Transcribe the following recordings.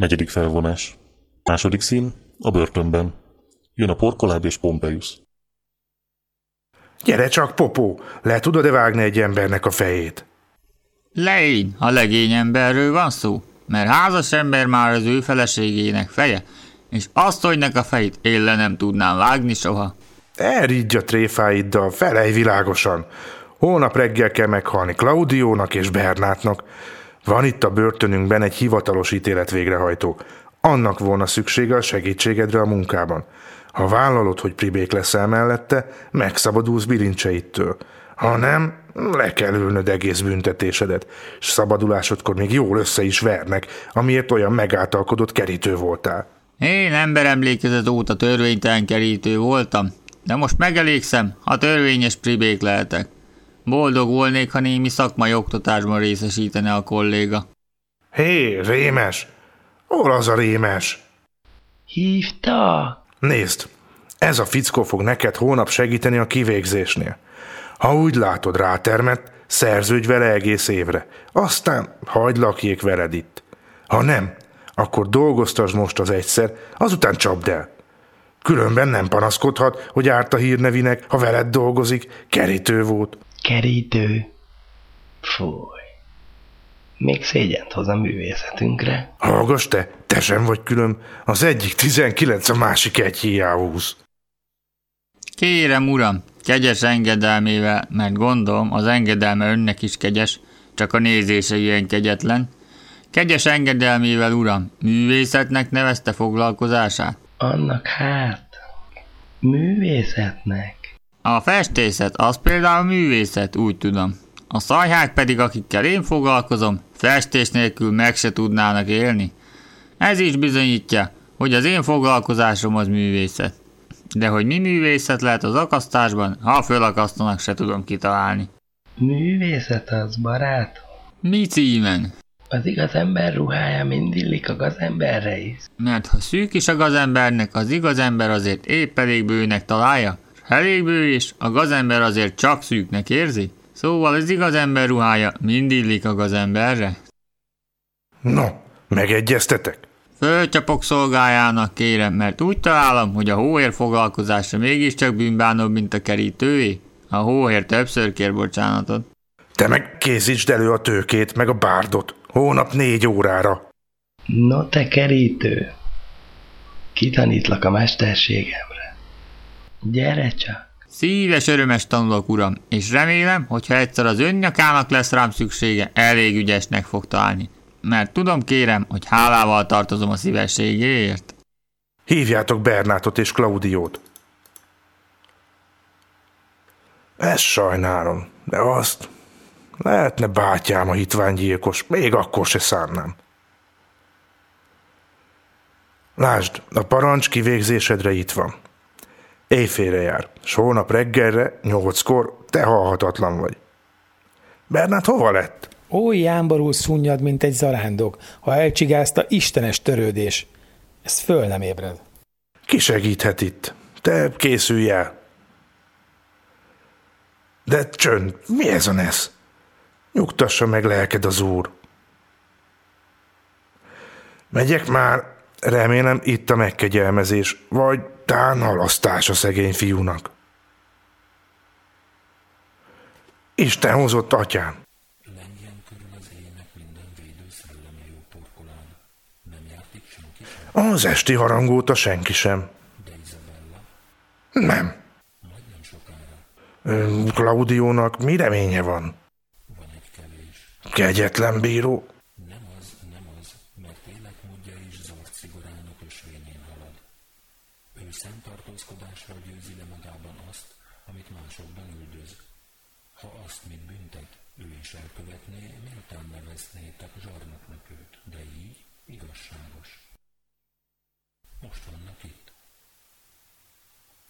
Negyedik felvonás. Második szín a börtönben. Jön a porkoláb és Pompeius. Gyere csak, Popó, le tudod-e vágni egy embernek a fejét? Leígy, a legény emberről van szó, mert házas ember már az ő feleségének feje, és azt, hogy a fejét én le nem tudnám vágni soha. Elrígy a tréfáiddal, felej világosan. Holnap reggel kell meghalni Klaudiónak és Bernátnak. Van itt a börtönünkben egy hivatalos ítélet végrehajtó. Annak volna szüksége a segítségedre a munkában. Ha vállalod, hogy pribék leszel mellette, megszabadulsz bilincseitől. Ha nem, le kell ülnöd egész büntetésedet, és szabadulásodkor még jól össze is vernek, amiért olyan megáltalkodott kerítő voltál. Én ember emlékezet óta törvénytelen kerítő voltam, de most megelégszem, ha törvényes pribék lehetek. Boldog volnék, ha némi szakmai oktatásban részesítene a kolléga. Hé, Rémes! Hol az a Rémes? Hívta? Nézd, ez a fickó fog neked hónap segíteni a kivégzésnél. Ha úgy látod rátermet, szerződj vele egész évre. Aztán hagyd lakjék veled itt. Ha nem, akkor dolgoztasd most az egyszer, azután csapd el. Különben nem panaszkodhat, hogy árt a hírnevinek, ha veled dolgozik, kerítő volt. Kerítő. Fúj. Még szégyent hoz a művészetünkre. Hallgass te, te sem vagy külön. Az egyik tizenkilenc, a másik egy hiáhúz. Kérem, uram, kegyes engedelmével, mert gondolom, az engedelme önnek is kegyes, csak a nézése ilyen kegyetlen. Kegyes engedelmével, uram, művészetnek nevezte foglalkozását? Annak hát, művészetnek. A festészet, az például művészet, úgy tudom. A szajhák pedig, akikkel én foglalkozom, festés nélkül meg se tudnának élni. Ez is bizonyítja, hogy az én foglalkozásom az művészet. De hogy mi művészet lehet az akasztásban, ha fölakasztanak, se tudom kitalálni. Művészet az, barát. Mi címen? Az igaz ember ruhája mind illik a gazemberre is. Mert ha szűk is a gazembernek, az igaz ember azért épp elég bőnek találja, elég bő is, a gazember azért csak szűknek érzi. Szóval az igaz ember ruhája mind illik a gazemberre. No, megegyeztetek? Fölcsapok szolgájának kérem, mert úgy találom, hogy a hóér foglalkozása mégiscsak bűnbánóbb, mint a kerítőé. A hóér többször kér bocsánatot. Te meg készítsd elő a tőkét, meg a bárdot. Hónap négy órára. No te kerítő, kitanítlak a mesterségemre. Gyere csak. Szíves örömes tanulok, uram, és remélem, hogy ha egyszer az önnyakának lesz rám szüksége, elég ügyesnek fog találni. Mert tudom, kérem, hogy hálával tartozom a szívességéért. Hívjátok Bernátot és Klaudiót. Ezt sajnálom, de azt lehetne bátyám a hitványgyilkos, még akkor se szánnám. Lásd, a parancs kivégzésedre itt van. Éjfélre jár, s holnap reggelre, nyolckor, te halhatatlan vagy. Bernát hova lett? Ó, jámborul szunnyad, mint egy zarándok, ha elcsigázta istenes törődés. Ez föl nem ébred. Ki segíthet itt? Te készülj el. De csönd, mi ez a nesz? Nyugtassa meg lelked az úr. Megyek már, remélem itt a megkegyelmezés, vagy tán halasztás a szegény fiúnak. Isten hozott atyám. Az esti harangóta senki sem. Nem. Klaudiónak mi reménye van? Kegyetlen bíró.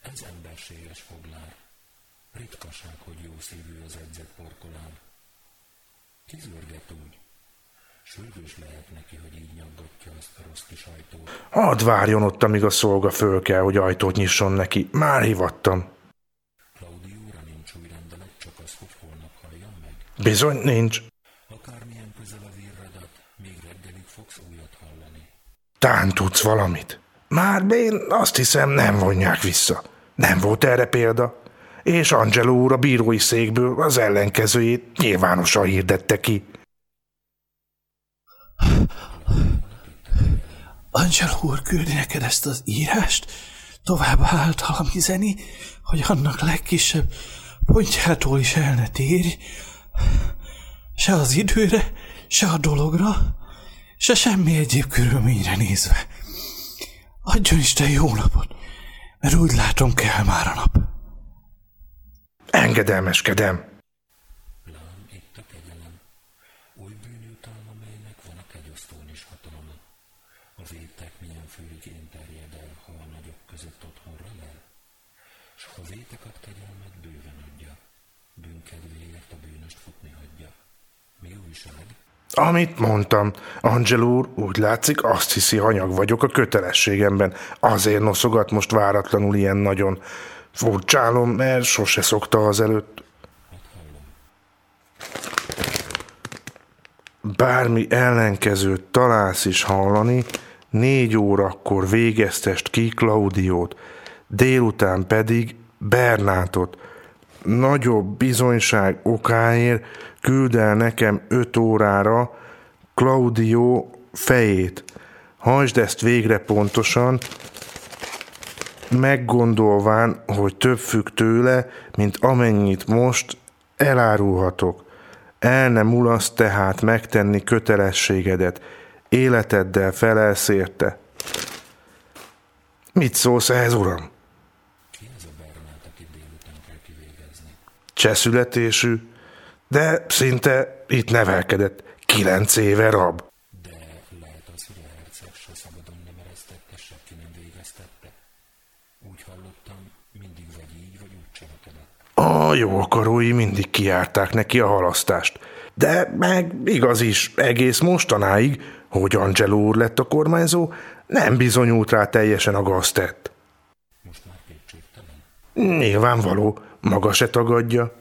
Ez emberséges foglár. Ritkaság, hogy jó szívű az edzett porkolán. Kizörget úgy. Sürgős lehet neki, hogy így nyaggatja azt a rossz kis ajtót. Hadd várjon ott, amíg a szolga föl kell, hogy ajtót nyisson neki. Már hivattam. Holnap halljam meg. Bizony nincs. Akármilyen közel a virradat, még reggelig fogsz újat hallani. Tán tudsz valamit. Már én azt hiszem nem vonják vissza. Nem volt erre példa. És Angelo úr a bírói székből az ellenkezőjét nyilvánosan hirdette ki. Angelo úr küldi neked ezt az írást, tovább általam izeni, hogy annak legkisebb pontjától is el ne térj, se az időre, se a dologra, se semmi egyéb körülményre nézve. Adjon Isten jó napot, mert úgy látom kell már a nap. Engedelmeskedem. Lám itt a kegyelem, oly bűnjutalma, melynek van a kegyosztón is hatalma. A vétek milyen főig én terjed el, ha a nagyok között otthonra lel? S ha vétek ad kegyelmet, bőven bűnkedvéért a bűnöst futni hagyja. Mi újság? Amit mondtam, Angelo úr úgy látszik azt hiszi, hanyag vagyok a kötelességemben. Azért noszogat most váratlanul ilyen nagyon. Furcsálom, mert sose szokta az előtt. Bármi ellenkezőt találsz is hallani, négy órakor végeztest ki Klaudiót, délután pedig Bernátot. Nagyobb bizonyság okáért küld el nekem öt órára Claudio fejét. Hajtsd ezt végre pontosan, meggondolván, hogy több függ tőle, mint amennyit most elárulhatok. El nem mulasz tehát megtenni kötelességedet, életeddel felelsz érte. Mit szólsz ehhez, uram? Ki ez a Bernát, akit délután kell kivégezni? Cseszületésű, de szinte itt nevelkedett, kilenc éve rab. De lehet az, hogy a herceg se szabadon nem eresztette, se ki nem végeztette. Úgy hallottam, mindig vagy így, vagy úgy cselekedett. A jó akarói mindig kiárták neki a halasztást. De meg igaz is, egész mostanáig, hogy Angelo úr lett a kormányzó, nem bizonyult rá teljesen a gaztett. Most már. Nyilvánvaló, maga se tagadja.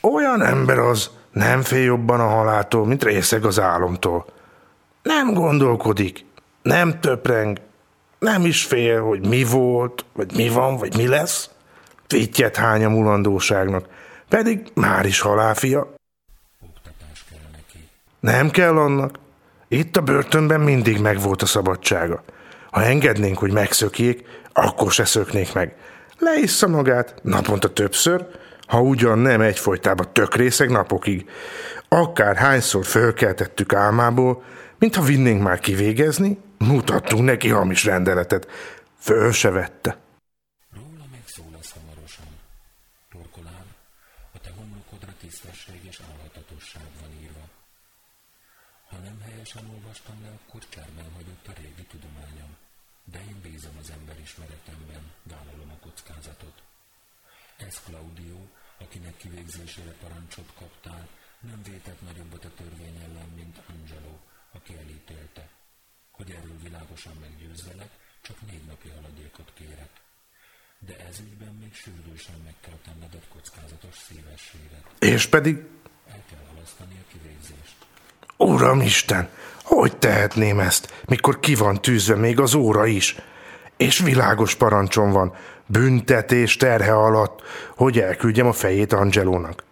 Olyan ember az, nem fél jobban a haláltól, mint részeg az álomtól. Nem gondolkodik, nem töpreng, nem is fél, hogy mi volt, vagy mi van, vagy mi lesz. Fittyet hány a mulandóságnak, pedig már is halálfia. Nem kell annak. Itt a börtönben mindig megvolt a szabadsága. Ha engednénk, hogy megszökjék, akkor se szöknék meg. Leissza magát, naponta többször, ha ugyan nem egyfolytában tökrészeg napokig. Akár hányszor fölkeltettük álmából, mintha vinnénk már kivégezni, mutattunk neki hamis rendeletet. Föl se vette. Róla még szól az hamarosan. Torkolám, a te homlokodra tisztesség és állhatatosság van írva. Ha nem helyesen olvastam le, akkor cserben hagyott a régi tudományom. De én bízom az ember ismeretemben, vállalom a kockázatot. Ez Claudio, akinek kivégzésére parancsot kaptál, nem vétett nagyobbat a törvény ellen, mint Angelo, aki elítélte. Hogy erről világosan meggyőzzelek, csak négy napi haladékot kérek. De ez ügyben még sürgősen meg kell tenned egy kockázatos szívességet. És pedig, El kell halasztani a kivégzést. Uram Isten, hogy tehetném ezt, mikor ki van tűzve még az óra is? És világos parancsom van, büntetés terhe alatt, hogy elküldjem a fejét Angelónak.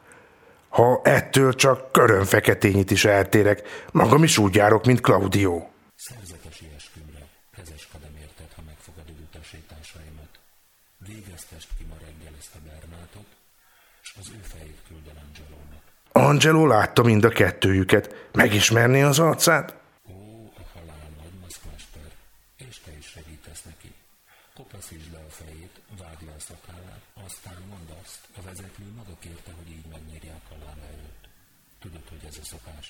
Ha ettől csak körönfeketényit is eltérek, magam is úgy járok, mint Claudio. Szerzetesi eskümre, kezeskedem érted, ha megfogadod utasításaimat. Végeztest ki ma reggel ezt a Bernátot, és az ő fejét küld el Angelónak. Angelo látta mind a kettőjüket. Megismerné az arcát? Ó, a halál nagy maszkmester, és te is segítesz neki. Kopaszítsd le a fejét, vágd le a szakállát, aztán mondd azt, a vezető maga kérte, hogy így megnyírják a lába előtt. Tudod, hogy ez a szokás.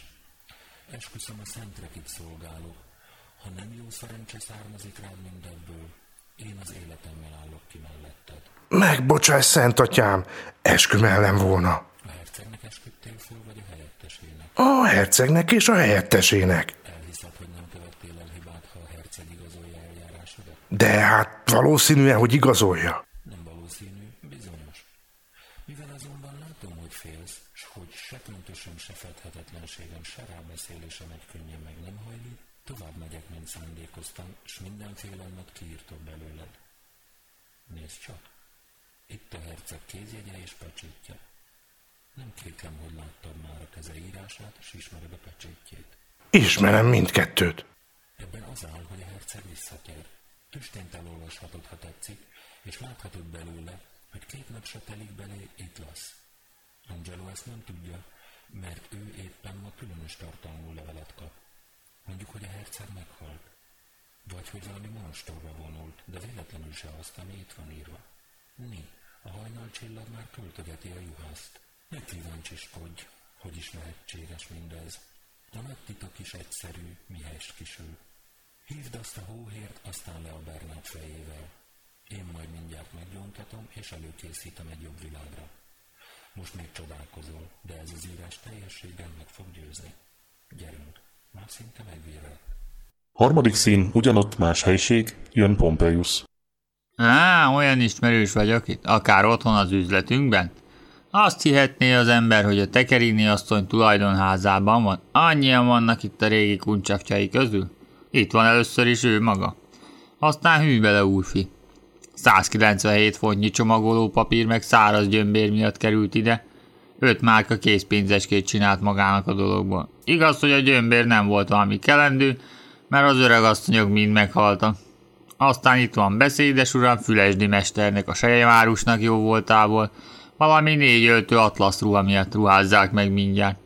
Esküszöm a szentrekit szolgálok. Ha nem jó szerencse származik rád mindebből, én az életemmel állok ki melletted. Megbocsáss, szent atyám, esküm ellen volna. A hercegnek esküdtél föl, vagy a helyettesének? A hercegnek és a helyettesének. Elhiszed, hogy nem követtél el hibát, ha a herceg igazolja eljárásodat? De hát valószínűen, hogy igazolja. Nem valószínű, bizonyos. Mivel azonban látom, hogy félsz, s hogy se köntösöm, se fedhetetlenségem, se rábeszélésem egy könnyen meg nem hajlik, tovább megyek, mint szándékoztam, s mindenféle annak kiírtok belőled. Nézd csak! Itt a herceg kézjegye és pecsétje. Nem kétlem, hogy láttad már a keze írását, és ismered a pecsétjét. Ismerem mindkettőt. Ebben az áll, hogy a herceg visszatér. Tüstént elolvashatod, ha tetszik, és láthatod belőle, hogy két nap se telik belé, itt lesz. Angelo ezt nem tudja, mert ő éppen ma különös tartalmú levelet kap. Mondjuk, hogy a herceg meghalt. Vagy hogy valami monostorba vonult, de véletlenül se azt, ami itt van írva. Mi? A hajnalcsillag már költögeti a juhászt. Ne kíváncsiskodj, hogy is lehetséges mindez. A nagy titok is egyszerű, mihelyest kisül. Hívd azt a hóhért, aztán le a Bernát fejével. Én majd mindjárt meggyóntatom, és előkészítem egy jobb világra. Most még csodálkozol, de ez az írás teljességgel meg fog győzni. Gyerünk, már szinte megvérelt. Harmadik szín, ugyanott más helység, jön Pompeius. Á, olyan ismerős vagyok itt, akár otthon az üzletünkben. Azt hihetné az ember, hogy a Tekerini asszony tulajdonházában van. Annyian vannak itt a régi kuncsakcsai közül. Itt van először is ő maga. Aztán hű bele úrfi. 197 fontnyi csomagoló papír meg száraz gyömbér miatt került ide. Öt márka készpénzeskét csinált magának a dologból. Igaz, hogy a gyömbér nem volt valami kelendő, mert az öreg asszonyok mind meghaltak. Aztán itt van beszédes uram Fülesdi mesternek a sejemárusnak jó voltából, valami négy öltő atlasz ruha miatt ruházzák meg mindjárt.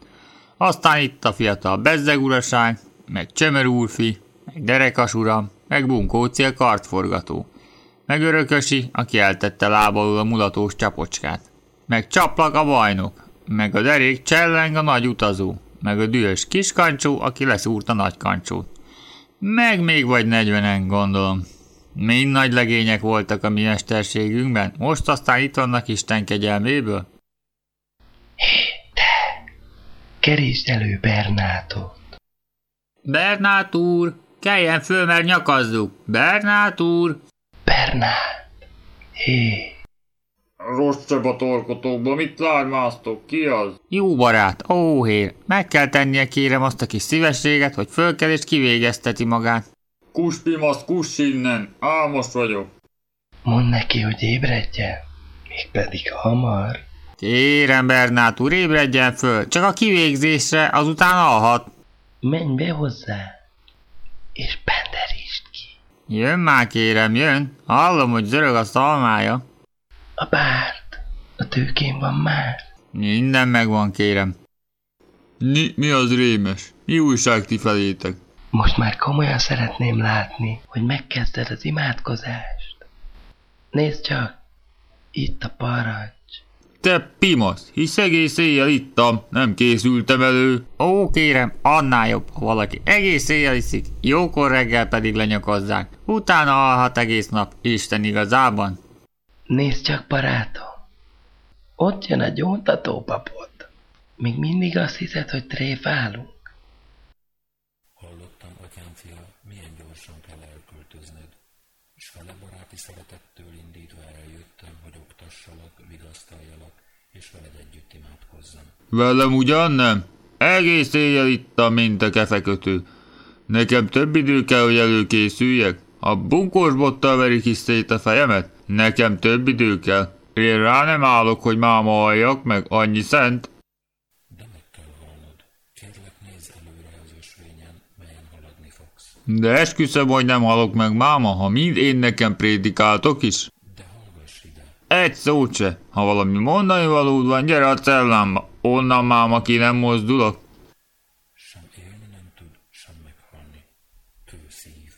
Aztán itt a fiatal bezzeg uraság, meg Csömer úrfi, meg derekas uram, meg bunkóci a kartforgató, meg örökösi, aki eltette lábalul a mulatós csapocskát, meg csaplak a bajnok, meg a derék cselleng a nagy utazó, meg a dühös kiskancsó, aki leszúrta nagy kancsót. Meg még vagy negyvenen, gondolom. Mind nagy legények voltak a mi mesterségünkben, most aztán itt vannak Isten kegyelméből. Kerítsd elő Bernátot. Bernát úr, keljen föl, mert nyakazzuk. Bernát úr! Bernát! Hé, Rosszabb a torkotókba, mit lármáztok? Ki az? Jó barát, óhér, meg kell tennie kérem azt a kis szívességet, hogy fölkel és kivégezteti magát. Kus, pimasz, kuss innen, álmos vagyok. mondd neki, hogy ébredjen. Mégpedig hamar. Kérem, Bernát úr, ébredjen föl, csak a kivégzésre, azután alhat. Menj be hozzá, és benderítsd ki. Jön már kérem, jön. Hallom, hogy zörög a szalmája. A bárt, a tőkén van már. Minden megvan, kérem. Mi, mi az rémes? Mi újság ti felétek? Most már komolyan szeretném látni, hogy megkezded az imádkozást. Nézd csak, itt a parancs. Te pimasz, hisz egész éjjel ittam, nem készültem elő. Ó, kérem, annál jobb, ha valaki egész éjjel iszik, jókor reggel pedig lenyakazzák. Utána alhat egész nap, Isten igazában. Nézd csak, barátom. Ott jön a gyóntató papod. Még mindig azt hiszed, hogy tréfálunk. Hallottam, atyám fia, milyen gyorsan kell elköltözned, és fele baráti szeretettől indítva eljöttem, hogy oktassalak, vigasztaljalak, és veled együtt imádkozzam. Velem ugyan nem? Egész éjjel ittam, mint a kefekötő. Nekem több idő kell, hogy előkészüljek. A bunkós bottal verik is szét a fejemet? Nekem több idő kell. Én rá nem állok, hogy máma halljak meg, annyi szent. De meg kell halnod. Kérlek, nézz előre az ösvényen, melyen haladni fogsz. De esküszöm, hogy nem halok meg máma, ha mind én nekem prédikáltok is. De hallgass ide, Egy szót se. Ha valami mondani valód van, gyere a cellámba. Onnan máma ki nem mozdulok. sem élni nem tud, sem meghalni. Kőszív.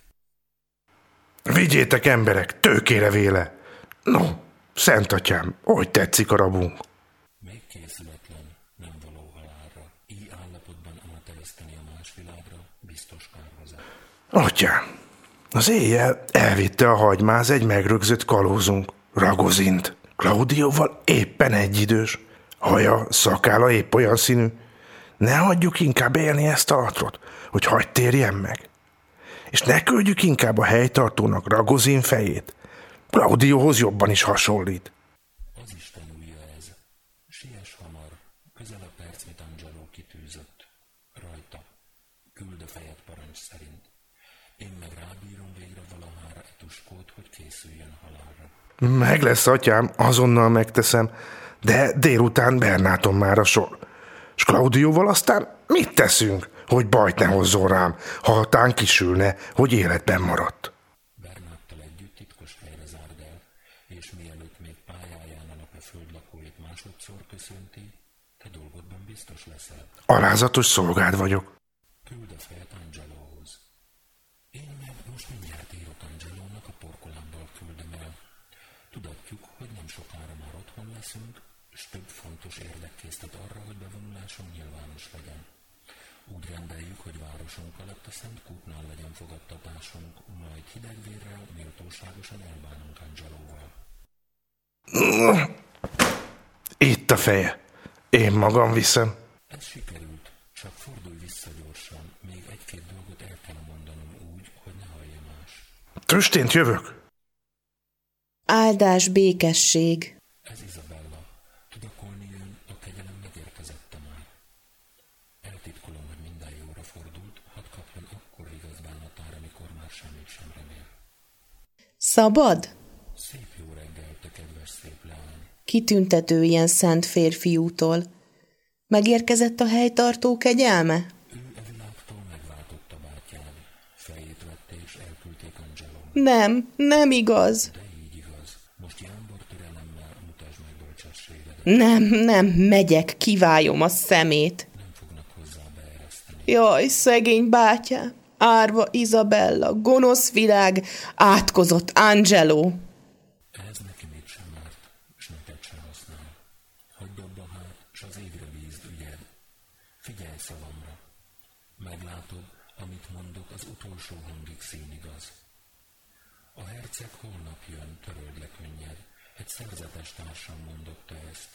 Vigyétek emberek, tőkére véle. No, szent atyám, hogy tetszik a rabunk. Még készületlen, nem való halálra. Így állapotban átereszteni a más világra, biztos kárhozás. Atyám, az éjjel elvitte a hagymáz egy megrögzött kalózunk, Ragozint. Klaudióval éppen egyidős. Haja, szakála épp olyan színű. Ne hagyjuk inkább élni ezt a latrot, hogy hagyd térjen meg. És ne küldjük inkább a helytartónak Ragozin fejét. Klaudióhoz jobban is hasonlít. Az Isten újja ez. Siess hamar, közel a perc, mit Angelo kitűz. a fejet parancs szerint. Én meg rábírom végre valahára etuskót, hogy készüljön halálra. Meg lesz, atyám, azonnal megteszem, de délután Bernáton már a sor. S Klaudióval aztán mit teszünk, hogy bajt ne hozzon rám, ha a tán kisülne, hogy életben maradt? Bernáttal együtt titkos helyre zárd el, és mielőtt még pályáján a nap a földlakóit másodszor köszönti, te dolgodban biztos leszel. Alázatos szolgád vagyok. Küld a fejet Angelohoz. Én meg most mindjárt írok Angelónak, a porkolámból küldöm el. Tudatjuk, hogy nem sokára már otthon leszünk, és több fontos érdek késztet arra, hogy bevonuláson nyilvános legyen. Úgy rendeljük, hogy városunk alatt a Szent Kútnál legyen fogadtatásunk, majd hidegvérrel méltóságosan elbánunk Angelóval. Itt a feje. Én magam viszem. Ez sikerült, csak fordulj vissza gyorsan, még egy-két dolgot el kell mondanom úgy, hogy ne hallja más. Tüstént jövök. Áldás békesség. Ez Izabella. Tudakolni jön, a kegyelem megérkezette már. Eltitkolom, hogy minden jóra fordult, hadd kapjon akkor igaz bánatár, amikor már semmit sem remél. Szabad? Szép jó reggel, te kedves szép leány. Kitüntető ilyen szent férfiútól. Megérkezett a helytartó kegyelme? Nem, nem igaz. Nem, nem, megyek, kiválom a szemét. Jaj, szegény bátyám, árva Izabella, gonosz világ, átkozott Angelo. Ez neki még sem árt, s neked sem használ. Hagyd abba hát, s az égre bízd ügyed. Figyelj szavamra. Meglátod, amit mondok, az utolsó hangig színigaz. A herceg holnap jön, töröld le könnyed. Egy szerzetes társam mondotta ezt,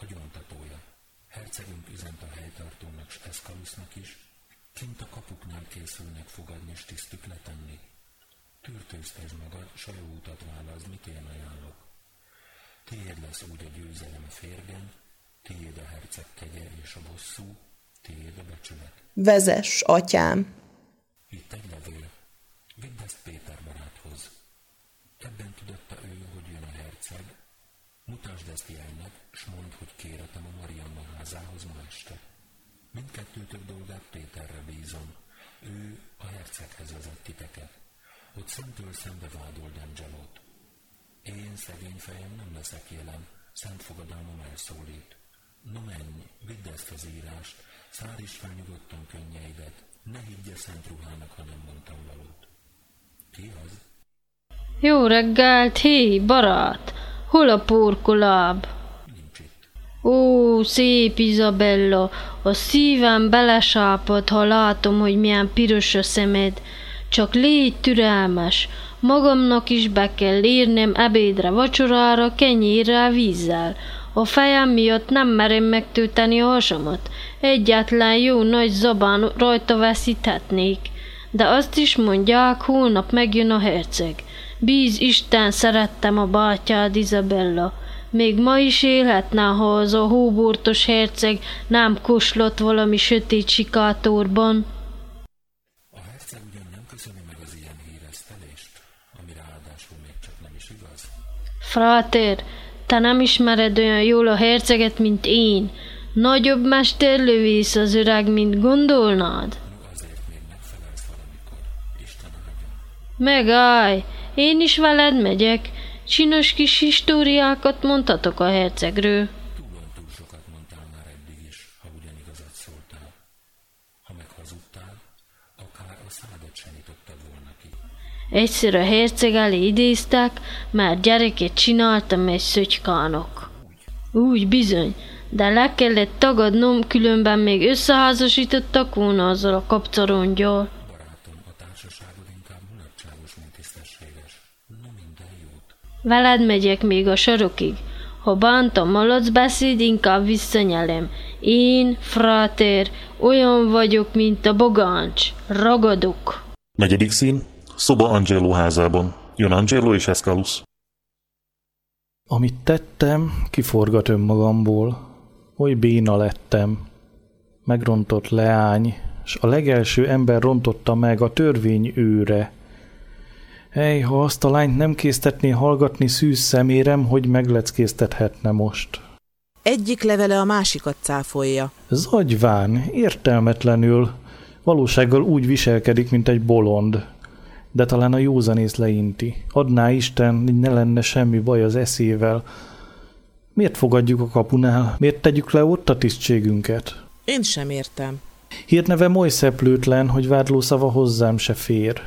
a gyontatója. Hercegünk üzent a helytartónak Eszkalusznak is, kint a kapuknál készülnek fogadni és tisztük letenni. Tűrtőztesd magad, s a jó utat válasz, mit én ajánlok. Tiéd lesz úgy a győzelem a férgen, tiéd a herceg kegye és a bosszú, tiéd a becsület. Vezess, atyám. Itt egy levél. Vidd ezt Péter baráthoz. Ebben tudatta ő, hogy jön a herceg. Mutasd ezt jelnek, s mondd, hogy kéretem a Marianna házához ma este. Mindkettőtök dolgát Péterre bízom. Ő a herceghez vezet titeket. Ott szemtől szembe vádold Angelót. Én szegény fejem nem leszek jelen, szent fogadalmam elszólít. No menj, vidd ezt az írást, szár is fel nyugodtan könnyeidet, ne higgye szent ruhának, ha nem mondtam valót. Ki az? Jó reggelt, hé, barát! Hol a porkoláb? Ó, szép Izabella, a szívem belesápad, ha látom, hogy milyen piros a szemed. Csak légy türelmes, magamnak is be kell érnem ebédre, vacsorára, kenyérrel, vízzel. A fejem miatt nem merem megtölteni a hasamat. Egyetlen jó nagy zabán rajta veszíthetnék. De azt is mondják, holnap megjön a herceg. Bíz Isten, szerettem a bátyád Izabella. Még ma is élhetne, ha az a hóbortos herceg nem koslott valami sötét sikátorban. A herceg ugyan nem köszöni meg az ilyen híresztelést, ami ráadásul még csak nem is igaz. Fráter, te nem ismered olyan jól a herceget, mint én. Nagyobb mesterlövész az öreg, mint gondolnád. Megállj, én is veled megyek. Csinos kis históriákat mondhatok a hercegről. Túlon túl sokat mondtál már eddig is, ha ugyanigazat szóltál. Ha meg hazudtál, akár a szádat sem nyitottad volna ki. Egyszer a herceg elé idéztek, mert gyereket csináltam egy szötykának. Úgy bizony, de le kellett tagadnom, különben még összeházasítottak volna azzal a kapcarongyal. Barátom, a társaságod inkább mulatságos, mint tisztességes. No minden jót. Veled megyek még a sarokig. Ha bántam malac beszéd, inkább visszanyelem. Én, fráter, olyan vagyok, mint a bogáncs. Ragadok. Negyedik szín, szoba Angelo házában. Jön Angelo és Escalus. Amit tettem, kiforgat önmagamból. Oly béna lettem. Megrontott leány, s a legelső ember rontotta meg a törvény őre. Ej, ha azt a lányt nem késztetné hallgatni szűz szemérem, hogy megleckéztethetne most. Egyik levele a másikat cáfolja. Zagyván, értelmetlenül, valósággal úgy viselkedik, mint egy bolond. De talán a józanész leinti. Adná Isten, hogy ne lenne semmi baj az eszével. Miért fogadjuk a kapunál? Miért tegyük le ott a tisztségünket? Én sem értem. Hírneve moly szeplőtlen, hogy vádlószava hozzám se fér.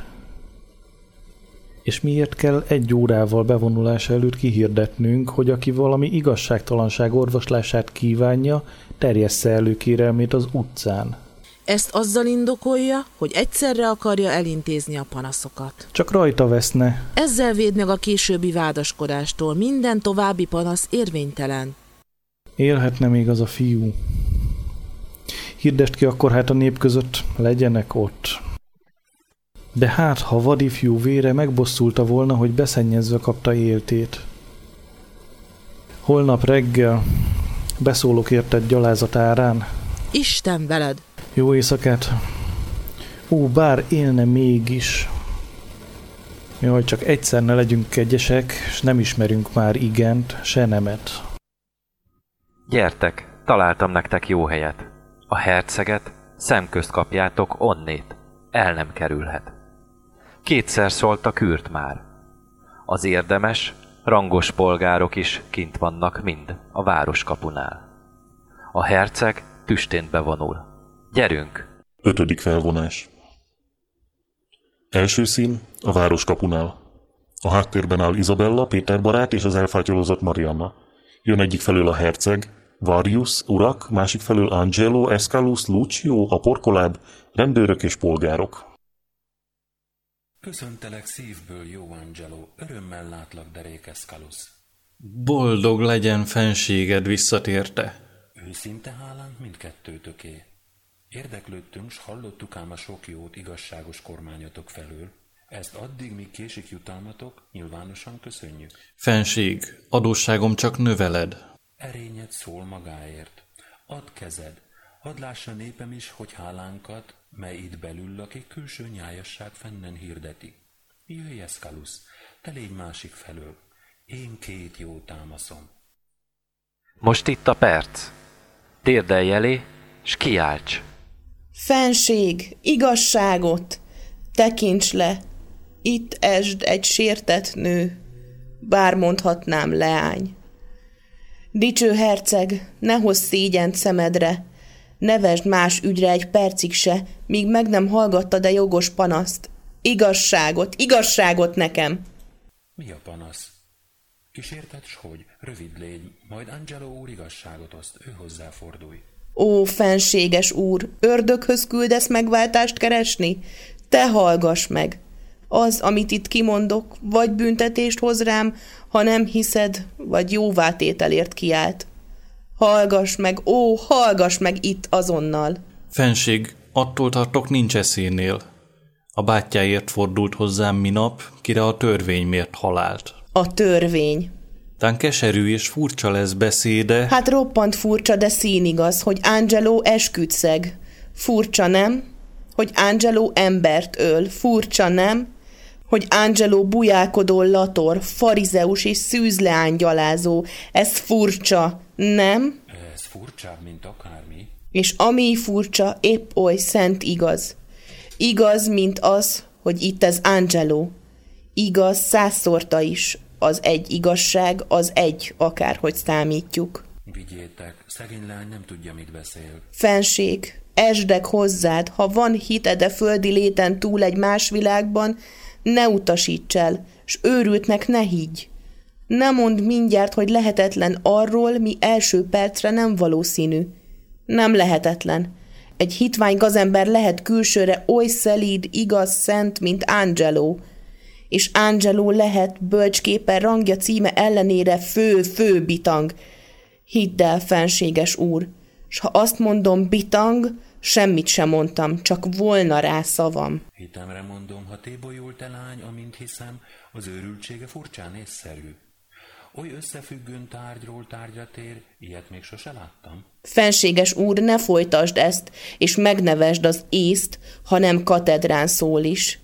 És miért kell egy órával bevonulás előtt kihirdetnünk, hogy aki valami igazságtalanság orvoslását kívánja, terjessze elő kérelmét az utcán? Ezt azzal indokolja, hogy egyszerre akarja elintézni a panaszokat. Csak rajta veszne. Ezzel véd meg a későbbi vádaskodástól. Minden további panasz érvénytelen. Élhetne még az a fiú. Hirdest ki akkor hát a nép között, legyenek ott. De hát, ha vadifjú vére megbosszulta volna, hogy beszennyezve kapta éltét. Holnap reggel beszólok érted gyalázatárán. Isten veled! Jó éjszakát! Ó, bár élne mégis. Jaj, csak egyszer ne legyünk kegyesek, és nem ismerünk már igent, se nemet. Gyertek, találtam nektek jó helyet. A herceget szemközt kapjátok onnét, el nem kerülhet. Kétszer szólt a kürt már. Az érdemes, rangos polgárok is kint vannak mind a városkapunál. A herceg tüstént bevonul. Gyerünk! Ötödik felvonás. Első szín a városkapunál. A háttérben áll Isabella, Péter barát és az elfátyolozott Marianna. Jön egyik felől a herceg, Varius, urak, másik felől Angelo, Escalus, Lucio, a porkoláb, rendőrök és polgárok. Köszöntelek szívből, jó Angelo, örömmel látlak, derék Escalus. Boldog legyen fenséged visszatérte. Őszinte hálánk mindkettőtöké. Érdeklődtünk, s hallottuk ám a sok jót igazságos kormányotok felől. Ezt addig, míg késik jutalmatok, nyilvánosan köszönjük. Fenség, adósságom csak növeled. Erényed szól magáért. Add kezed, hadd lássa népem is, hogy hálánkat, mely itt belül lakik külső nyájasság fennen hirdeti. Jöjj, Eszkalusz, te légy másik felől. Én két jó támaszom. Most itt a perc. Térdelj elé, s kiálts. Fenség, igazságot, tekints le, itt esd egy sértett nő, bár mondhatnám leány. Dicső herceg, ne hozz szégyent szemedre, ne vesd más ügyre egy percig se, míg meg nem hallgattad a jogos panaszt. Igazságot, igazságot nekem! Mi a panasz? Kísérted, s hogy? Rövid légy, majd Angelo úr igazságot oszt, ő hozzáfordulj. Ó, fenséges úr, ördöghöz küldesz megváltást keresni? Te hallgass meg! Az, amit itt kimondok, vagy büntetést hoz rám, ha nem hiszed, vagy jóvátételért kiált. Hallgass meg, ó, hallgass meg itt azonnal! Fenség, attól tartok nincs eszénél. A bátyjáért fordult hozzám minap, kire a törvény mért halált. A törvény. Tán keserű és furcsa lesz beszéde. Hát roppant furcsa, de színigaz, hogy Angelo esküdszeg. Furcsa, nem? Hogy Angelo embert öl. Furcsa, nem? Hogy Angelo bujálkodó lator, farizeus és szűzleány gyalázó. Ez furcsa, nem? Ez furcsább, mint akármi. És ami furcsa, épp oly szent igaz. Igaz, mint az, hogy itt ez Angelo. Igaz százszorta is, az egy igazság, az egy, akárhogy számítjuk. Vigyétek, szegény lány nem tudja, mit beszél. Fenség, esdek hozzád, ha van hited a földi léten túl egy más világban, ne utasíts el, s őrültnek ne higgy. Ne mondd mindjárt, hogy lehetetlen arról, mi első percre nem valószínű. Nem lehetetlen. Egy hitvány gazember lehet külsőre oly szelíd, igaz, szent, mint Angelo, és Angelo lehet bölcsképpen rangja címe ellenére fő-fő bitang. Hidd el, fenséges úr, s ha azt mondom bitang, semmit sem mondtam, csak volna rá szavam. Hitemre mondom, ha tébolyult te lány, amint hiszem, az őrültsége furcsán észszerű. Oly összefüggőn tárgyról tárgyra tér, ilyet még sose láttam. Fenséges úr, ne folytasd ezt, és megnevesd az észt, hanem katedrán szól is.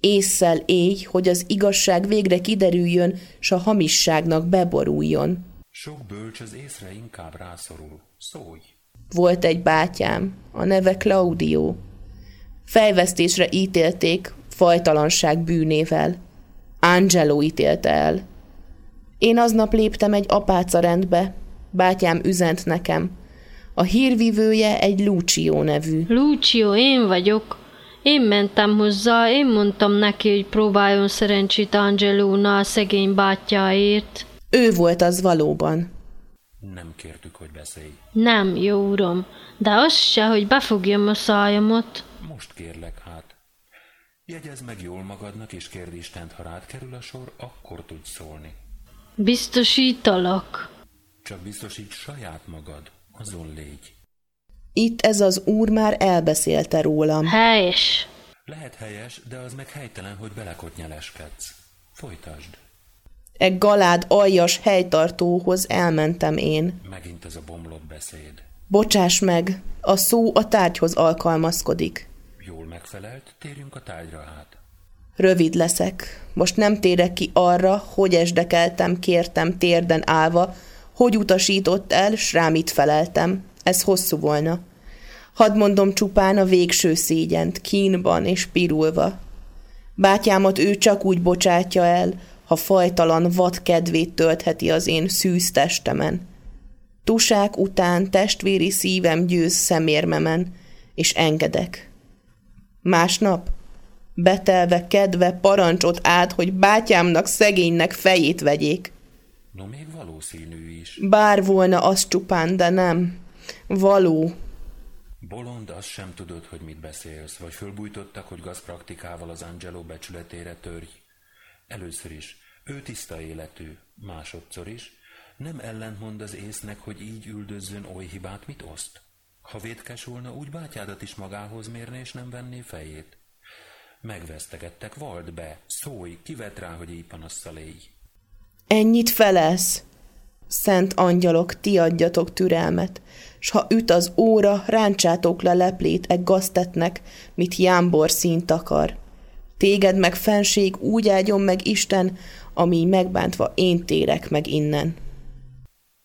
Ésszel éj, hogy az igazság végre kiderüljön, s a hamisságnak beboruljon. Sok bölcs az észre inkább rászorul. Szólj! Volt egy bátyám, a neve Claudio. Fejvesztésre ítélték, fajtalanság bűnével. Angelo ítélte el. Én aznap léptem egy apáca rendbe, bátyám üzent nekem. A hírvivője egy Lucio nevű. Lucio, én vagyok. Én mentem hozzá, én mondtam neki, hogy próbáljon szerencsét Angelónál szegény bátyjáért. Ő volt az valóban. Nem kértük, hogy beszélj. Nem, jó uram, de az se, hogy befogjam a szájamat. Most kérlek hát. Jegyezd meg jól magadnak, és kérd Istent, ha rád kerül a sor, akkor tudsz szólni. Biztosítalak. Csak biztosíts saját magad, azon légy. Itt ez az úr már elbeszélte rólam. Helyes. Lehet helyes, de az meg helytelen, hogy belekotnyeleskedsz. Folytasd. E galád aljas helytartóhoz elmentem én. Megint ez a bomlott beszéd. Bocsáss meg, a szó a tárgyhoz alkalmazkodik. Jól megfelelt, térjünk a tárgyra át. Rövid leszek. Most nem térek ki arra, hogy esdekeltem, kértem térden állva, hogy utasított el, s rám itt feleltem. Ez hosszú volna. Hadd mondom csupán a végső szégyent, kínban és pirulva. Bátyámat ő csak úgy bocsátja el, ha fajtalan vad kedvét töltheti az én szűz testemen. Tusák után testvéri szívem győz szemérmemen, és engedek. Másnap, betelve kedve parancsot át, hogy bátyámnak szegénynek fejét vegyék. No, még valószínű is. Bár volna az csupán, de nem. Való. Bolond, azt sem tudod, hogy mit beszélsz, vagy fölbújtottak, hogy gazpraktikával az Angelo becsületére törj. Először is, ő tiszta életű, másodszor is, nem ellentmond az észnek, hogy így üldözzön oly hibát, mit oszt. Ha vétkes volna, úgy bátyádat is magához mérne, és nem venné fejét. Megvesztegettek, vald be, szólj, kivet rá, hogy így panasszal élj. Ennyit felelsz? Szent angyalok, ti adjatok türelmet, s ha üt az óra, ráncsátok le leplét e gaztetnek, mit jámbor színt akar. Téged meg fenség úgy áldjon meg Isten, ami megbántva én térek meg innen.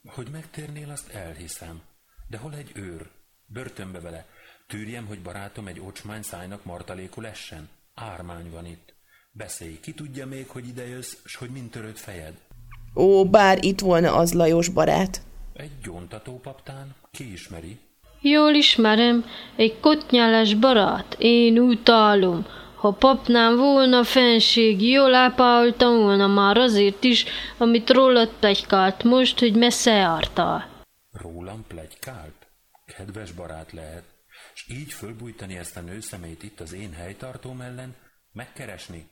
Hogy megtérnél, azt elhiszem. De hol egy őr? Börtönbe vele. Tűrjem, hogy barátom egy ocsmány szájnak martalékul essen? Ármány van itt. Beszélj, ki tudja még, hogy ide jössz, s hogy mind töröd fejed? Ó, bár itt volna az Lajos barát. Egy gyóntató paptán? Ki ismeri? Jól ismerem, egy kotnyáles barát, én utálom. Ha papnám volna fenség, jól ápáltam volna már azért is, amit rólad plegykált most, hogy messze jártál. Rólam plegykált? Kedves barát lehet. És így fölbújtani ezt a nőszemét itt az én helytartóm ellen? Megkeresni?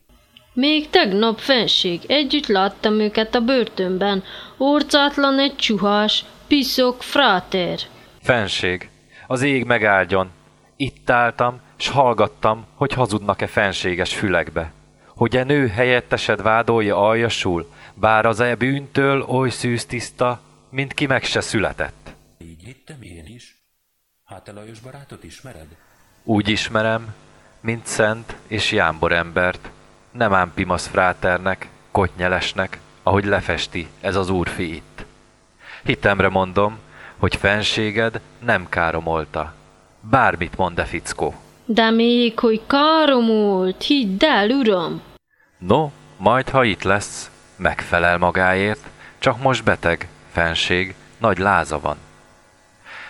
Még tegnap fenség, együtt láttam őket a börtönben. Orcátlan egy csuhás, piszok, fráter. Fenség, az ég megáldjon. Itt álltam, s hallgattam, hogy hazudnak-e fenséges fülekbe. Hogy e nő helyettesed vádolja aljasul, bár az e bűntől oly szűz tiszta, mint ki meg se született. Így hittem én is. Hát te Lajos barátot ismered? Úgy ismerem, mint szent és jámbor embert, nem ám Pimasz fráternek, kotnyelesnek, ahogy lefesti ez az úrfi itt. Hitemre mondom, hogy fenséged nem káromolta. Bármit mond a fickó. De még, hogy káromolt, hidd el, uram! No, majd ha itt lesz, megfelel magáért, csak most beteg, fenség, nagy láza van.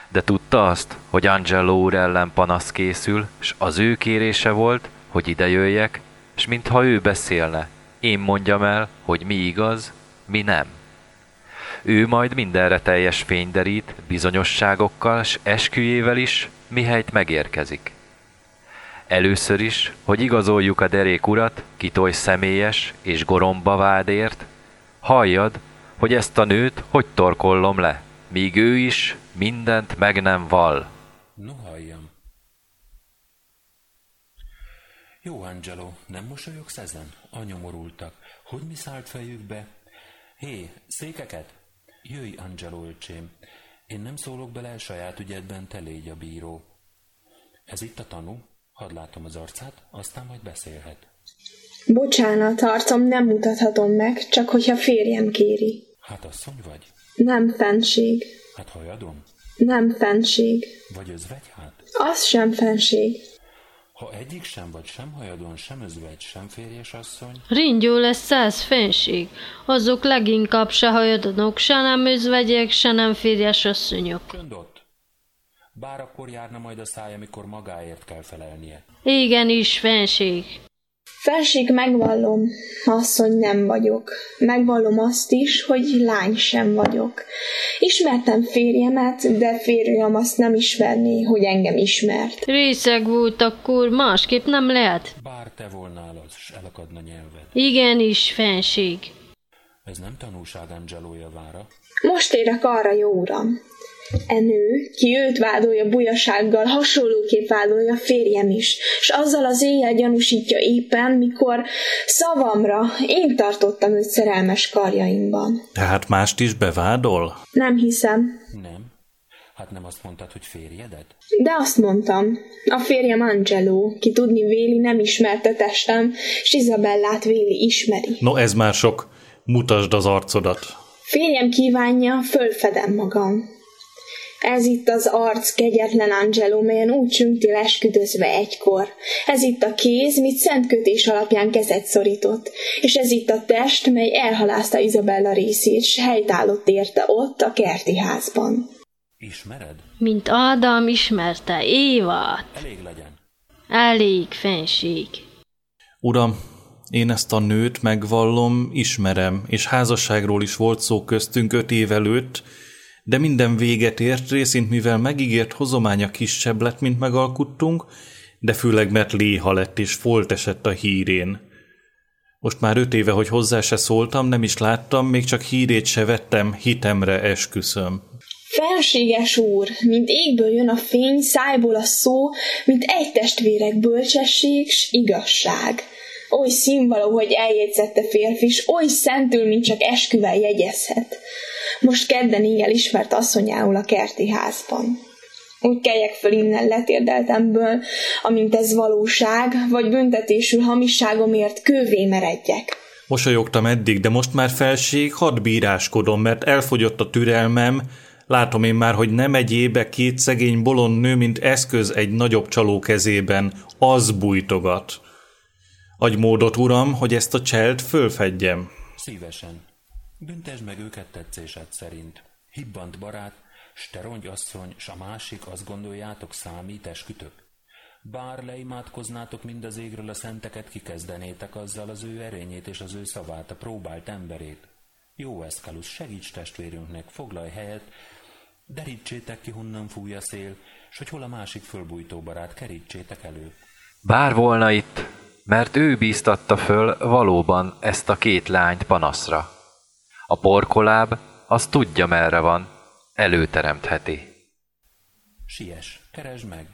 De tudta azt, hogy Angelo úr ellen panasz készül, s az ő kérése volt, hogy ide jöjjek, s mintha ő beszélne, én mondjam el, hogy mi igaz, mi nem. Ő majd mindenre teljes fényderít, bizonyosságokkal, s esküjével is, mihelyt megérkezik. Először is, hogy igazoljuk a derék urat, kitoj személyes és goromba vádért, halljad, hogy ezt a nőt hogy torkollom le, míg ő is mindent meg nem val. No halljam. Jó, Angelo, nem mosolyogsz ezen? Anyomorultak. Hogy mi szállt fejükbe? Hé, székeket! Jöjj, Angelo öcsém. Én nem szólok bele, saját ügyedben te légy a bíró. Ez itt a tanú, hadd látom az arcát, aztán majd beszélhet. Bocsánat, arcom nem mutathatom meg, csak hogyha férjem kéri. Hát asszony vagy? Nem fenség. Hát hajadom? Nem fenség. Vagy özvegy hát? Az sem fenség. Ha egyik sem vagy sem hajadon, sem özvegy, sem férjes asszony, Ringyó lesz száz fenség. Azok leginkább se hajadonok, se nem özvegyek, se nem férjes asszonyok. ott! Bár akkor járna majd a száj, amikor magáért kell felelnie. Igenis, fenség. Fenség megvallom, asszony nem vagyok. Megvallom azt is, hogy lány sem vagyok. Ismertem férjemet, de férjem azt nem ismerné, hogy engem ismert. Részeg volt akkor, másképp nem lehet. Bár te volnál az, s elakadna nyelved. Igenis, fenség. Ez nem tanúság Angelo javára. Most érek arra, jó uram. E nő, ki őt vádolja bujasággal, hasonlóképp vádolja férjem is, s azzal az éjjel gyanúsítja éppen, mikor szavamra én tartottam őt szerelmes karjaimban. Tehát mást is bevádol? Nem hiszem, Nem? Hát nem azt mondtad, hogy férjedet? de azt mondtam. A férjem Angelo, ki tudni véli, nem ismerte testem, s Izabellát véli ismeri. No ez már sok. Mutasd az arcodat. Férjem kívánja, fölfedem magam. Ez itt az arc kegyetlen Angelo, melyen úgy csüngtél esküdözve egykor. Ez itt a kéz, mit szent kötés alapján kezet szorított. És ez itt a test, mely elhalázta Izabella részét, s helytállott érte ott a kerti házban. Ismered? Mint Ádám ismerte Évát. Elég legyen. Elég, fenség. Uram, én ezt a nőt megvallom, ismerem, és házasságról is volt szó köztünk öt év előtt, de minden véget ért részint, mivel megígért hozománya kisebb lett, mint megalkuttunk, de főleg mert léha lett és folt esett a hírén. Most már öt éve, hogy hozzá se szóltam, nem is láttam, még csak hírét se vettem, hitemre esküszöm. Felséges úr, mint égből jön a fény, szájból a szó, mint egy testvérek bölcsesség s igazság. Oly színvaló, hogy eljegyzette férfi, s oly szentül, mint csak esküvel jegyezhet. Most kedden éjjel ismert asszonyául a kerti házban. Úgy keljek föl innen letérdeltemből, amint ez valóság, vagy büntetésül hamisságomért kővé meredjek. Mosolyogtam eddig, de most már felség, hadd bíráskodom, mert elfogyott a türelmem, látom én már, hogy nem egy ébe két szegény bolond nő, mint eszköz egy nagyobb csaló kezében, az bújtogat. Adj módot, uram, hogy ezt a cselt fölfedjem. Szívesen. Büntesd meg őket tetszésed szerint. Hibbant barát, s te rongy asszony, s a másik azt gondoljátok számít eskütök? Bár leimádkoznátok mind az égről a szenteket, kikezdenétek azzal az ő erényét és az ő szavát, a próbált emberét. Jó Eszkalusz, segíts testvérünknek, foglalj helyet, derítsétek ki, honnan fúj a szél, s hogy hol a másik fölbújtó barát, kerítsétek elő. Bár volna itt, mert ő bíztatta föl valóban ezt a két lányt panaszra. A porkoláb az tudja merre van, előteremtheti. Siess, keresd meg!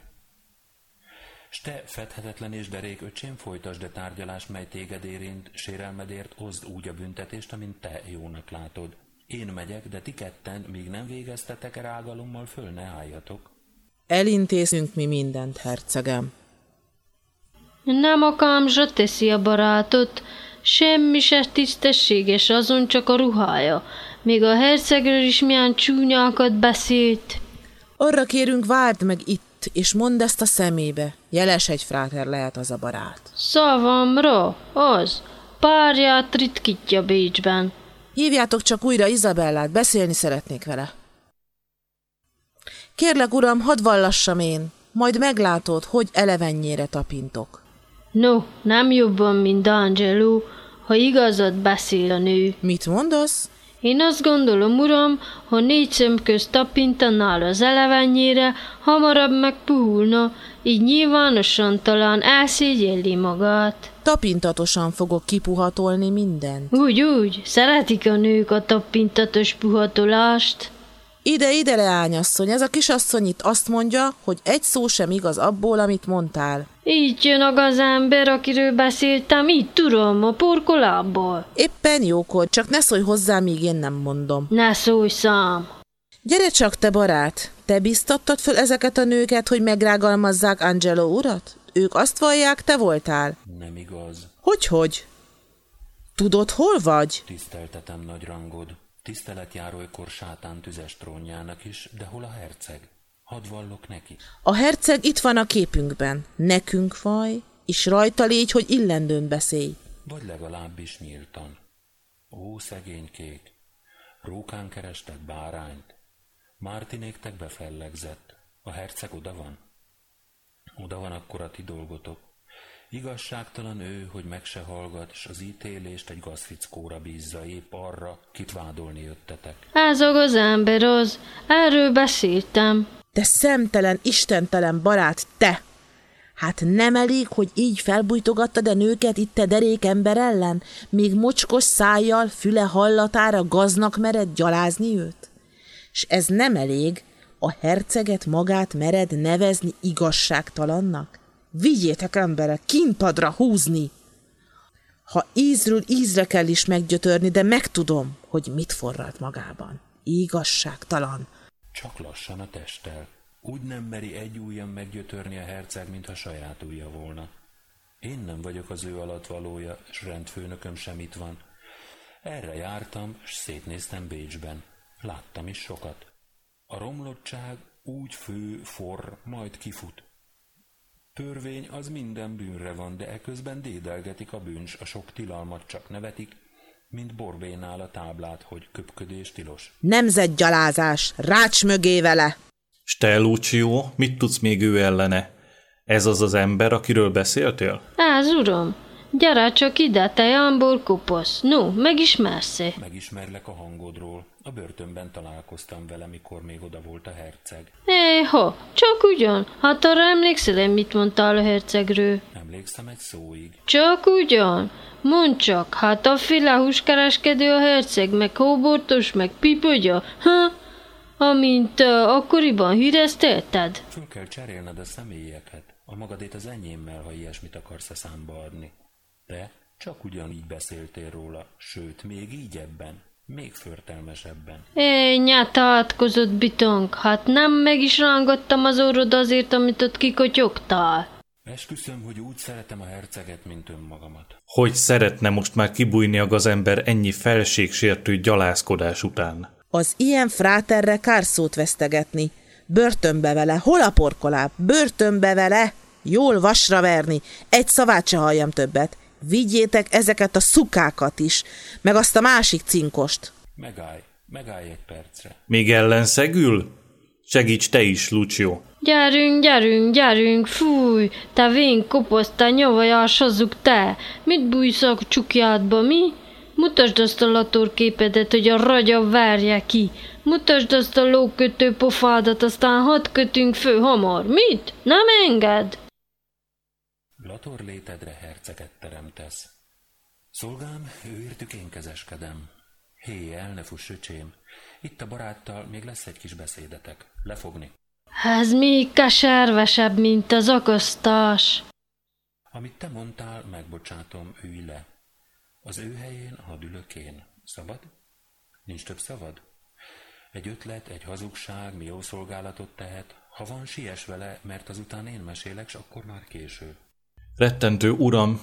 S te, fedhetetlen és derék öcsém, folytasd a tárgyalás, mely téged érint, sérelmedért hozd úgy a büntetést, amint te jónak látod. Én megyek, de ti ketten, míg nem végeztetek rágalommal, föl ne álljatok. Elintézünk mi mindent, hercegem. Nem a kámzsa teszi a barátot, semmi se tisztességes, azon csak a ruhája. Még a hercegről is milyen csúnyákat beszélt. Arra kérünk, várd meg itt, és mondd ezt a szemébe. Jeles egy fráter lehet az a barát. Szavamra, az. Párját ritkítja Bécsben. Hívjátok csak újra Izabellát, beszélni szeretnék vele. Kérlek, uram, hadd vallassam én, majd meglátod, hogy elevennyére tapintok. No, nem jobban, mint Angelo, ha igazat beszél a nő. Mit mondasz? Én azt gondolom, uram, ha négy szem közt tapintanál az elevennyére, hamarabb megpuhulna, így nyilvánosan talán elszégyelli magát. Tapintatosan fogok kipuhatolni mindent. Úgy, úgy, szeretik a nők a tapintatos puhatolást. Ide, ide, leányasszony, ez a kisasszony itt azt mondja, hogy egy szó sem igaz abból, amit mondtál. Így jön a gazember, akiről beszéltem, így tudom, a porkolából. Éppen jókor, csak ne szólj hozzá, míg én nem mondom. Ne szólj szám. Gyere csak, te barát! Te biztattad föl ezeket a nőket, hogy megrágalmazzák Angelo urat? Ők azt vallják, te voltál? Nem igaz. Hogy-hogy? Tudod, hol vagy? Tiszteltetem nagy rangod. Tiszteletjárólykor sátán tüzes trónjának is, de hol a herceg? Hadd vallok neki. A herceg itt van a képünkben. Nekünk vaj, és rajta légy, hogy illendőn beszélj. Vagy legalábbis nyíltan. Ó, szegénykék! Rókán kerestek bárányt. Mártinéktek befellegzett. A herceg oda van? Oda van akkor a ti dolgotok. Igazságtalan ő, hogy meg se hallgat, s az ítélést egy gazfickóra bízza épp arra, kit vádolni jöttetek. Ez a gazember az. Erről beszéltem. Te szemtelen, istentelen barát, te! Hát nem elég, hogy így felbújtogattad a nőket itt te derék ember ellen, még mocskos szájjal, füle hallatára gaznak mered gyalázni őt? S ez nem elég, a herceget magát mered nevezni igazságtalannak? Vigyétek emberek, kinpadra húzni! Ha ízről ízre kell is meggyötörni, de megtudom, hogy mit forralt magában. Igazságtalan. Csak lassan a testtel. Úgy nem meri egy ujjan meggyötörni a herceg, mintha saját ujja volna. Én nem vagyok az ő alatt valója, s rendfőnököm sem itt van. Erre jártam, s szétnéztem Bécsben. Láttam is sokat. A romlottság úgy fő, forr, majd kifut. Törvény az minden bűnre van, de eközben dédelgetik a bűns, a sok tilalmat csak nevetik, mint borbénál a táblát, hogy köpködés tilos. Nemzetgyalázás, rács mögé vele! S te, Lucio, mit tudsz még ő ellene? Ez az az ember, akiről beszéltél? Ez uram, gyere csak ide, te Jambor koposz. No, megismersz -e? Megismerlek a hangodról. A börtönben találkoztam vele, mikor még oda volt a herceg. Hé, ha, csak ugyan. Hát arra emlékszel -e, mit mondtál a hercegről? Emlékszem egy szóig. Csak ugyan. Mondd csak, hát a féle húskereskedő a herceg, meg hóbortos, meg pipogya, ha? Amint uh, akkoriban híreztelted? Föl kell cserélned a személyeket. A magadét az enyémmel, ha ilyesmit akarsz a számba adni. Te csak ugyanígy beszéltél róla, sőt, még így ebben, még förtelmesebben. Éj, nyáta átkozott bitong, hát nem meg is rángattam az orrod azért, amit ott kikotyogtál. Esküszöm, hogy úgy szeretem a herceget, mint önmagamat. Hogy szeretne most már kibújni a gazember ennyi felségsértő gyalázkodás után? Az ilyen fráterre kár szót vesztegetni. Börtönbe vele, hol a porkoláb? Börtönbe vele! Jól vasra verni, egy szavát se halljam többet. Vigyétek ezeket a szukákat is, meg azt a másik cinkost. Megállj, megállj egy percre. Még ellenszegül? Segíts te is, Lucio. Gyerünk, gyerünk, gyerünk, fúj, te vén koposz, te nyavajás hazug te. Mit bújsz a csukjádba, mi? Mutasd azt a latorképedet, hogy a ragya verje ki. Mutasd azt a lókötő pofádat, aztán hadd kötünk fő hamar. Mit? Nem enged? Lator létedre herceget teremtesz. Szolgám, őértük én kezeskedem. Hé, el ne fuss, öcsém. Itt a baráttal még lesz egy kis beszédetek. Lefogni. Ez még keservesebb, mint az akasztás. Amit te mondtál, megbocsátom, ülj le. Az ő helyén, hadd ülök én. Szabad? Nincs több szabad? Egy ötlet, egy hazugság, mi jó szolgálatot tehet. Ha van, siess vele, mert azután én mesélek, s akkor már késő. Rettentő uram,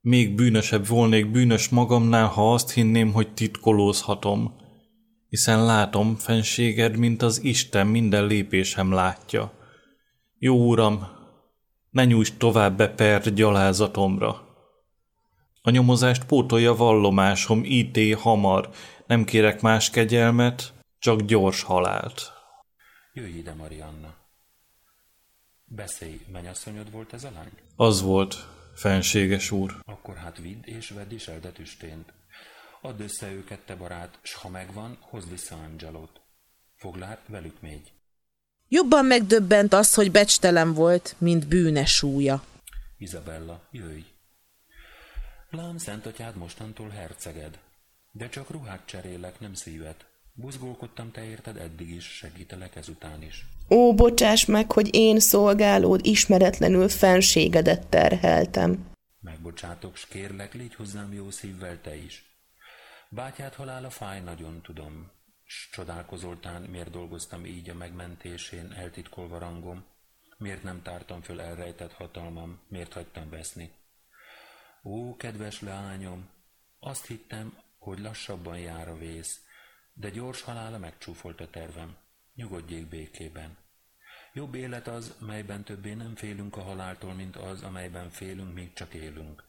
még bűnösebb volnék bűnös magamnál, ha azt hinném, hogy titkolózhatom, hiszen látom fenséged, mint az Isten minden lépésem látja. Jó uram, ne nyújts tovább be gyalázatomra. A nyomozást pótolja vallomásom, íté hamar, nem kérek más kegyelmet, csak gyors halált. Jöjj ide, Marianna. Beszélj, mennyasszonyod volt ez a lány? Az volt, fenséges úr. Akkor hát vidd és vedd is elde tüstént. Add össze őket, te barát, s ha megvan, hozd vissza Angelót. Foglár, velük még. Jobban megdöbbent az, hogy becstelen volt, mint bűnes súlya. Izabella, jöjj. Lám, szentatyád mostantól herceged, de csak ruhát cserélek, nem szívet. Buzgolkodtam te érted eddig is, segítelek ezután is. Ó, bocsáss meg, hogy én szolgálód ismeretlenül fenségedet terheltem. Megbocsátok, s kérlek, légy hozzám jó szívvel te is. Bátyád halála fáj, nagyon tudom, s csodálkozoltán, miért dolgoztam így a megmentésén, eltitkolva rangom, miért nem tártam föl elrejtett hatalmam, miért hagytam veszni. Ó, kedves leányom, azt hittem, hogy lassabban jár a vész, de gyors halála megcsúfolt a tervem. Nyugodjék békében. Jobb élet az, melyben többé nem félünk a haláltól, mint az, amelyben félünk, míg csak élünk.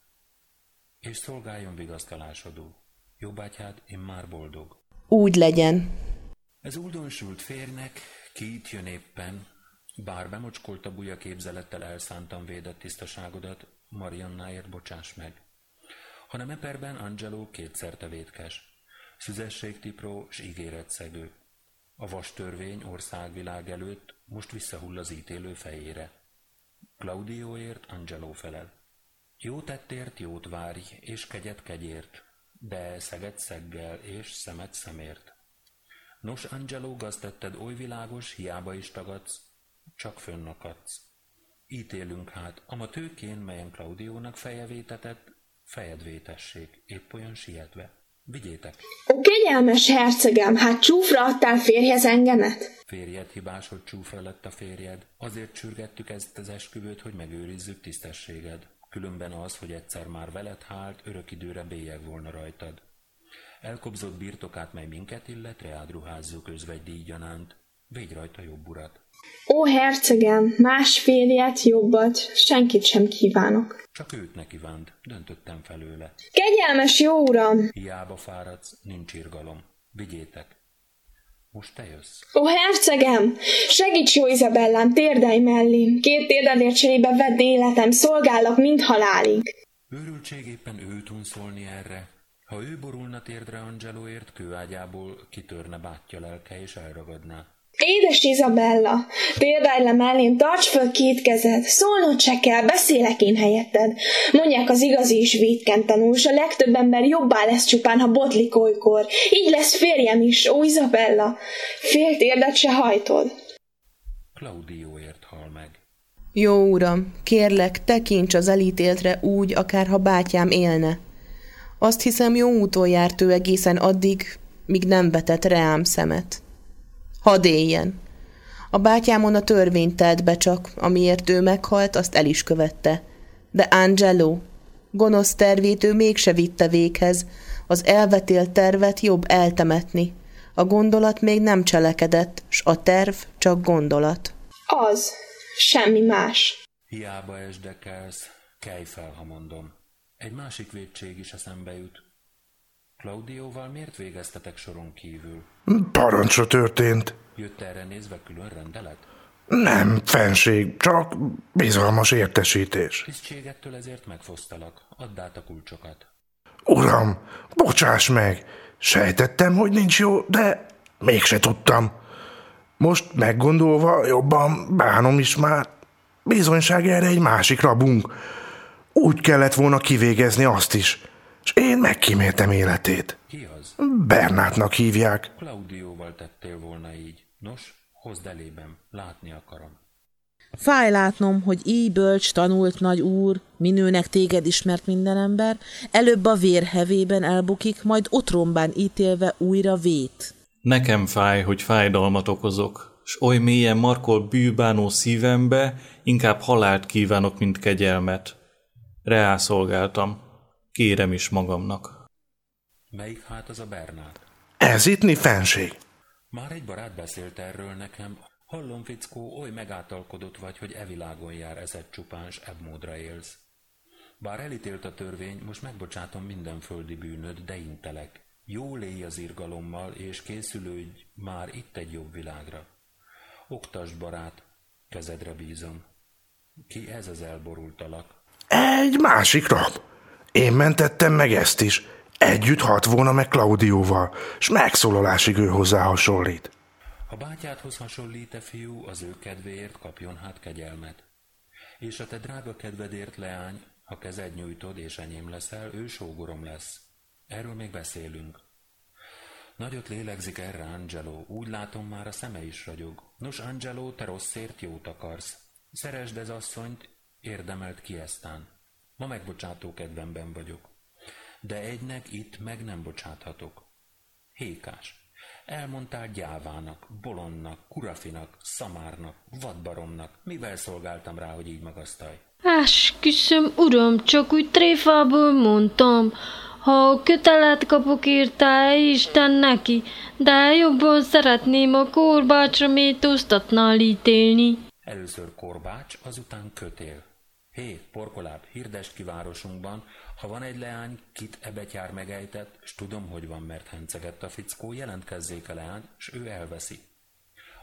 És szolgáljon vigasztalásodó. Én már boldog. Úgy legyen. Ez újdonsült férnek, ki itt jön éppen, bár bemocskolta buja képzelettel elszántam védett tisztaságodat, Mariannáért bocsáss meg. Hanem eperben Angelo kétszer tevétkes, szüzességtipró s ígéretszegő. A vas törvény országvilág előtt most visszahull az ítélő fejére. Claudioért Angelo felel. Jó tettért jót várj, és kegyet kegyért, de szeget szeggel és szemet szemért. Nos, Angelo, gaztetted oly világos, hiába is tagadsz, csak fönnakadsz. Ítélünk hát, ama tőkén, melyen Claudiónak feje vétetett, fejed vétessék, épp olyan sietve. Vigyétek! Ó, kegyelmes hercegem, hát csúfra adtál férjhez engemet? Férjed hibás, hogy csúfra lett a férjed. Azért sürgettük ezt az esküvőt, hogy megőrizzük tisztességed. Különben az, hogy egyszer már veled hált, örök időre bélyeg volna rajtad. Elkobzott birtokát, mely minket illet, reád ruházzuk özvegydíj Védj rajta jobb urat. Ó, hercegem, más férjet, jobbat, senkit sem kívánok. Csak őt ne kívánt, döntöttem felőle. Kegyelmes jó uram! Hiába fáradsz, nincs irgalom. Vigyétek. Most te jössz. Ó, hercegem! Segíts jó Izabellám, térdej mellém. Két térdedért cserébe vedd életem, szolgállak, mint halálig. Őrültség éppen őt unszolni erre. Ha ő borulna térdre Angeloért, kőágyából kitörne bátyja lelke és elragadná. Édes Izabella, példány le mellém, tarts föl két kezed, szólnod se kell, beszélek én helyetted. Mondják, az igazi is védken tanul, s a legtöbb ember jobbá lesz csupán, ha botlik olykor. Így lesz férjem is, ó Izabella, fél térdet se hajtod. Claudioért hal meg. Jó uram, kérlek, tekints az elítéltre úgy, akárha bátyám élne. Azt hiszem, jó úton járt ő egészen addig, míg nem vetett reám szemet. Hadd éljen. A bátyámon a törvény telt be csak, amiért ő meghalt, azt el is követte. De Angelo, gonosz tervét ő mégse vitte véghez, az elvetélt tervet jobb eltemetni. A gondolat még nem cselekedett, s a terv csak gondolat. Az, semmi más. Hiába esdekelsz, kelj fel, ha mondom. Egy másik védség is eszembe jut. Claudióval miért végeztetek soron kívül? Parancsra történt. Jött erre nézve külön rendelet? Nem, fenség, csak bizalmas értesítés. Tisztségettől ezért megfosztalak. Add át a kulcsokat. Uram, bocsáss meg! Sejtettem, hogy nincs jó, de mégse tudtam. Most meggondolva jobban bánom is már. Bizonyság erre egy másik rabunk. Úgy kellett volna kivégezni azt is és én megkíméltem életét. Ki az? Bernátnak hívják. Claudióval tettél volna így. Nos, hozd elébem, látni akarom. Fáj látnom, hogy így bölcs tanult nagy úr, minőnek téged ismert minden ember, előbb a vér hevében elbukik, majd otrombán ítélve újra vét. Nekem fáj, hogy fájdalmat okozok, s oly mélyen markol bűbánó szívembe, inkább halált kívánok, mint kegyelmet. Reá szolgáltam. Kérem is magamnak. Melyik hát az a Bernát? Ez itt mi fenség? Már egy barát beszélt erről nekem. Hallom, fickó, oly megátalkodott vagy, hogy e világon jár ezed csupán, s ebb módra élsz. Bár elítélt a törvény, most megbocsátom minden földi bűnöd, de intelek. Jó léj az irgalommal, és készülődj már itt egy jobb világra. Oktasd, barát, kezedre bízom. Ki ez az elborult alak? Egy másik rab. Én mentettem meg ezt is. Együtt hat volna meg Klaudióval, s megszólalásig ő hozzá hasonlít. Ha bátyádhoz hasonlít a fiú, az ő kedvéért kapjon hát kegyelmet. És a te drága kedvedért, leány, ha kezed nyújtod és enyém leszel, ő sógorom lesz. Erről még beszélünk. Nagyot lélegzik erre Angelo, úgy látom már a szeme is ragyog. Nos, Angelo, te rosszért jót akarsz. Szeresd ez asszonyt, érdemelt ki eztán. Ma megbocsátó kedvemben vagyok. De egynek itt meg nem bocsáthatok. Hékás. Elmondtál gyávának, bolonnak, kurafinak, szamárnak, vadbaromnak. Mivel szolgáltam rá, hogy így magasztalj? Esküszöm, uram, csak úgy tréfából mondtam. Ha kötelet kapok érte, Isten neki, de jobban szeretném a korbácsra méltóztatnál ítélni. Először korbács, azután kötél. Hé, porkoláb, hirdest ki városunkban, ha van egy leány, kit ebetyár megejtett, s tudom, hogy van, mert hencegett a fickó, jelentkezzék a leány, s ő elveszi.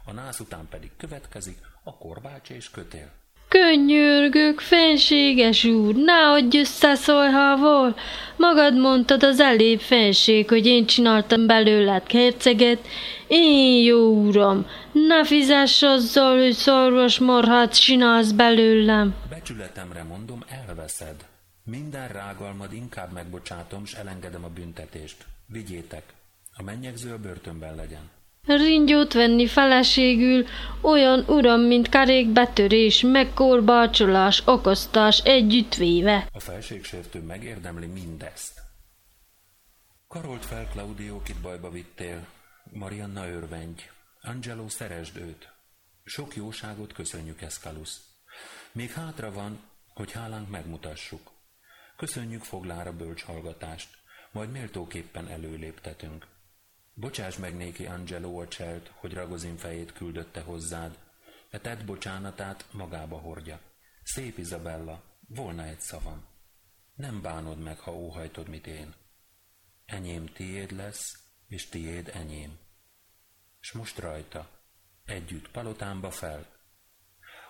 A nász után pedig következik a korbács és kötél. Könyörgök, fenséges úr, ne adj össze szolhával. Magad mondtad az elébb fenség, hogy én csináltam belőled herceget. Én jó uram, ne fizess azzal, hogy szarvas marhát csinálsz belőlem. Becsületemre mondom, elveszed. Minden rágalmad inkább megbocsátom, s elengedem a büntetést. Vigyétek, a mennyegző a börtönben legyen. Ringyót venni feleségül, olyan uram, mint kerékbetörés, megkorbácsolás, akasztás együttvéve. A felségsértő megérdemli mindezt. Karolt fel, Claudio, kit bajba vittél. Marianna örvendj. Angelo, szeresd őt. Sok jóságot köszönjük, Escalus. Még hátra van, hogy hálánk megmutassuk. Köszönjük foglára bölcs hallgatást, majd méltóképpen előléptetünk. Bocsáss meg néki Angelo a cselt, hogy Ragozin fejét küldötte hozzád, de tett bocsánatát magába hordja. Szép Izabella, volna egy szavam. Nem bánod meg, ha óhajtod, mit én. Enyém tiéd lesz, és tiéd enyém. S most rajta, együtt palotámba fel.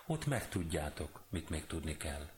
Ott megtudjátok, mit még tudni kell.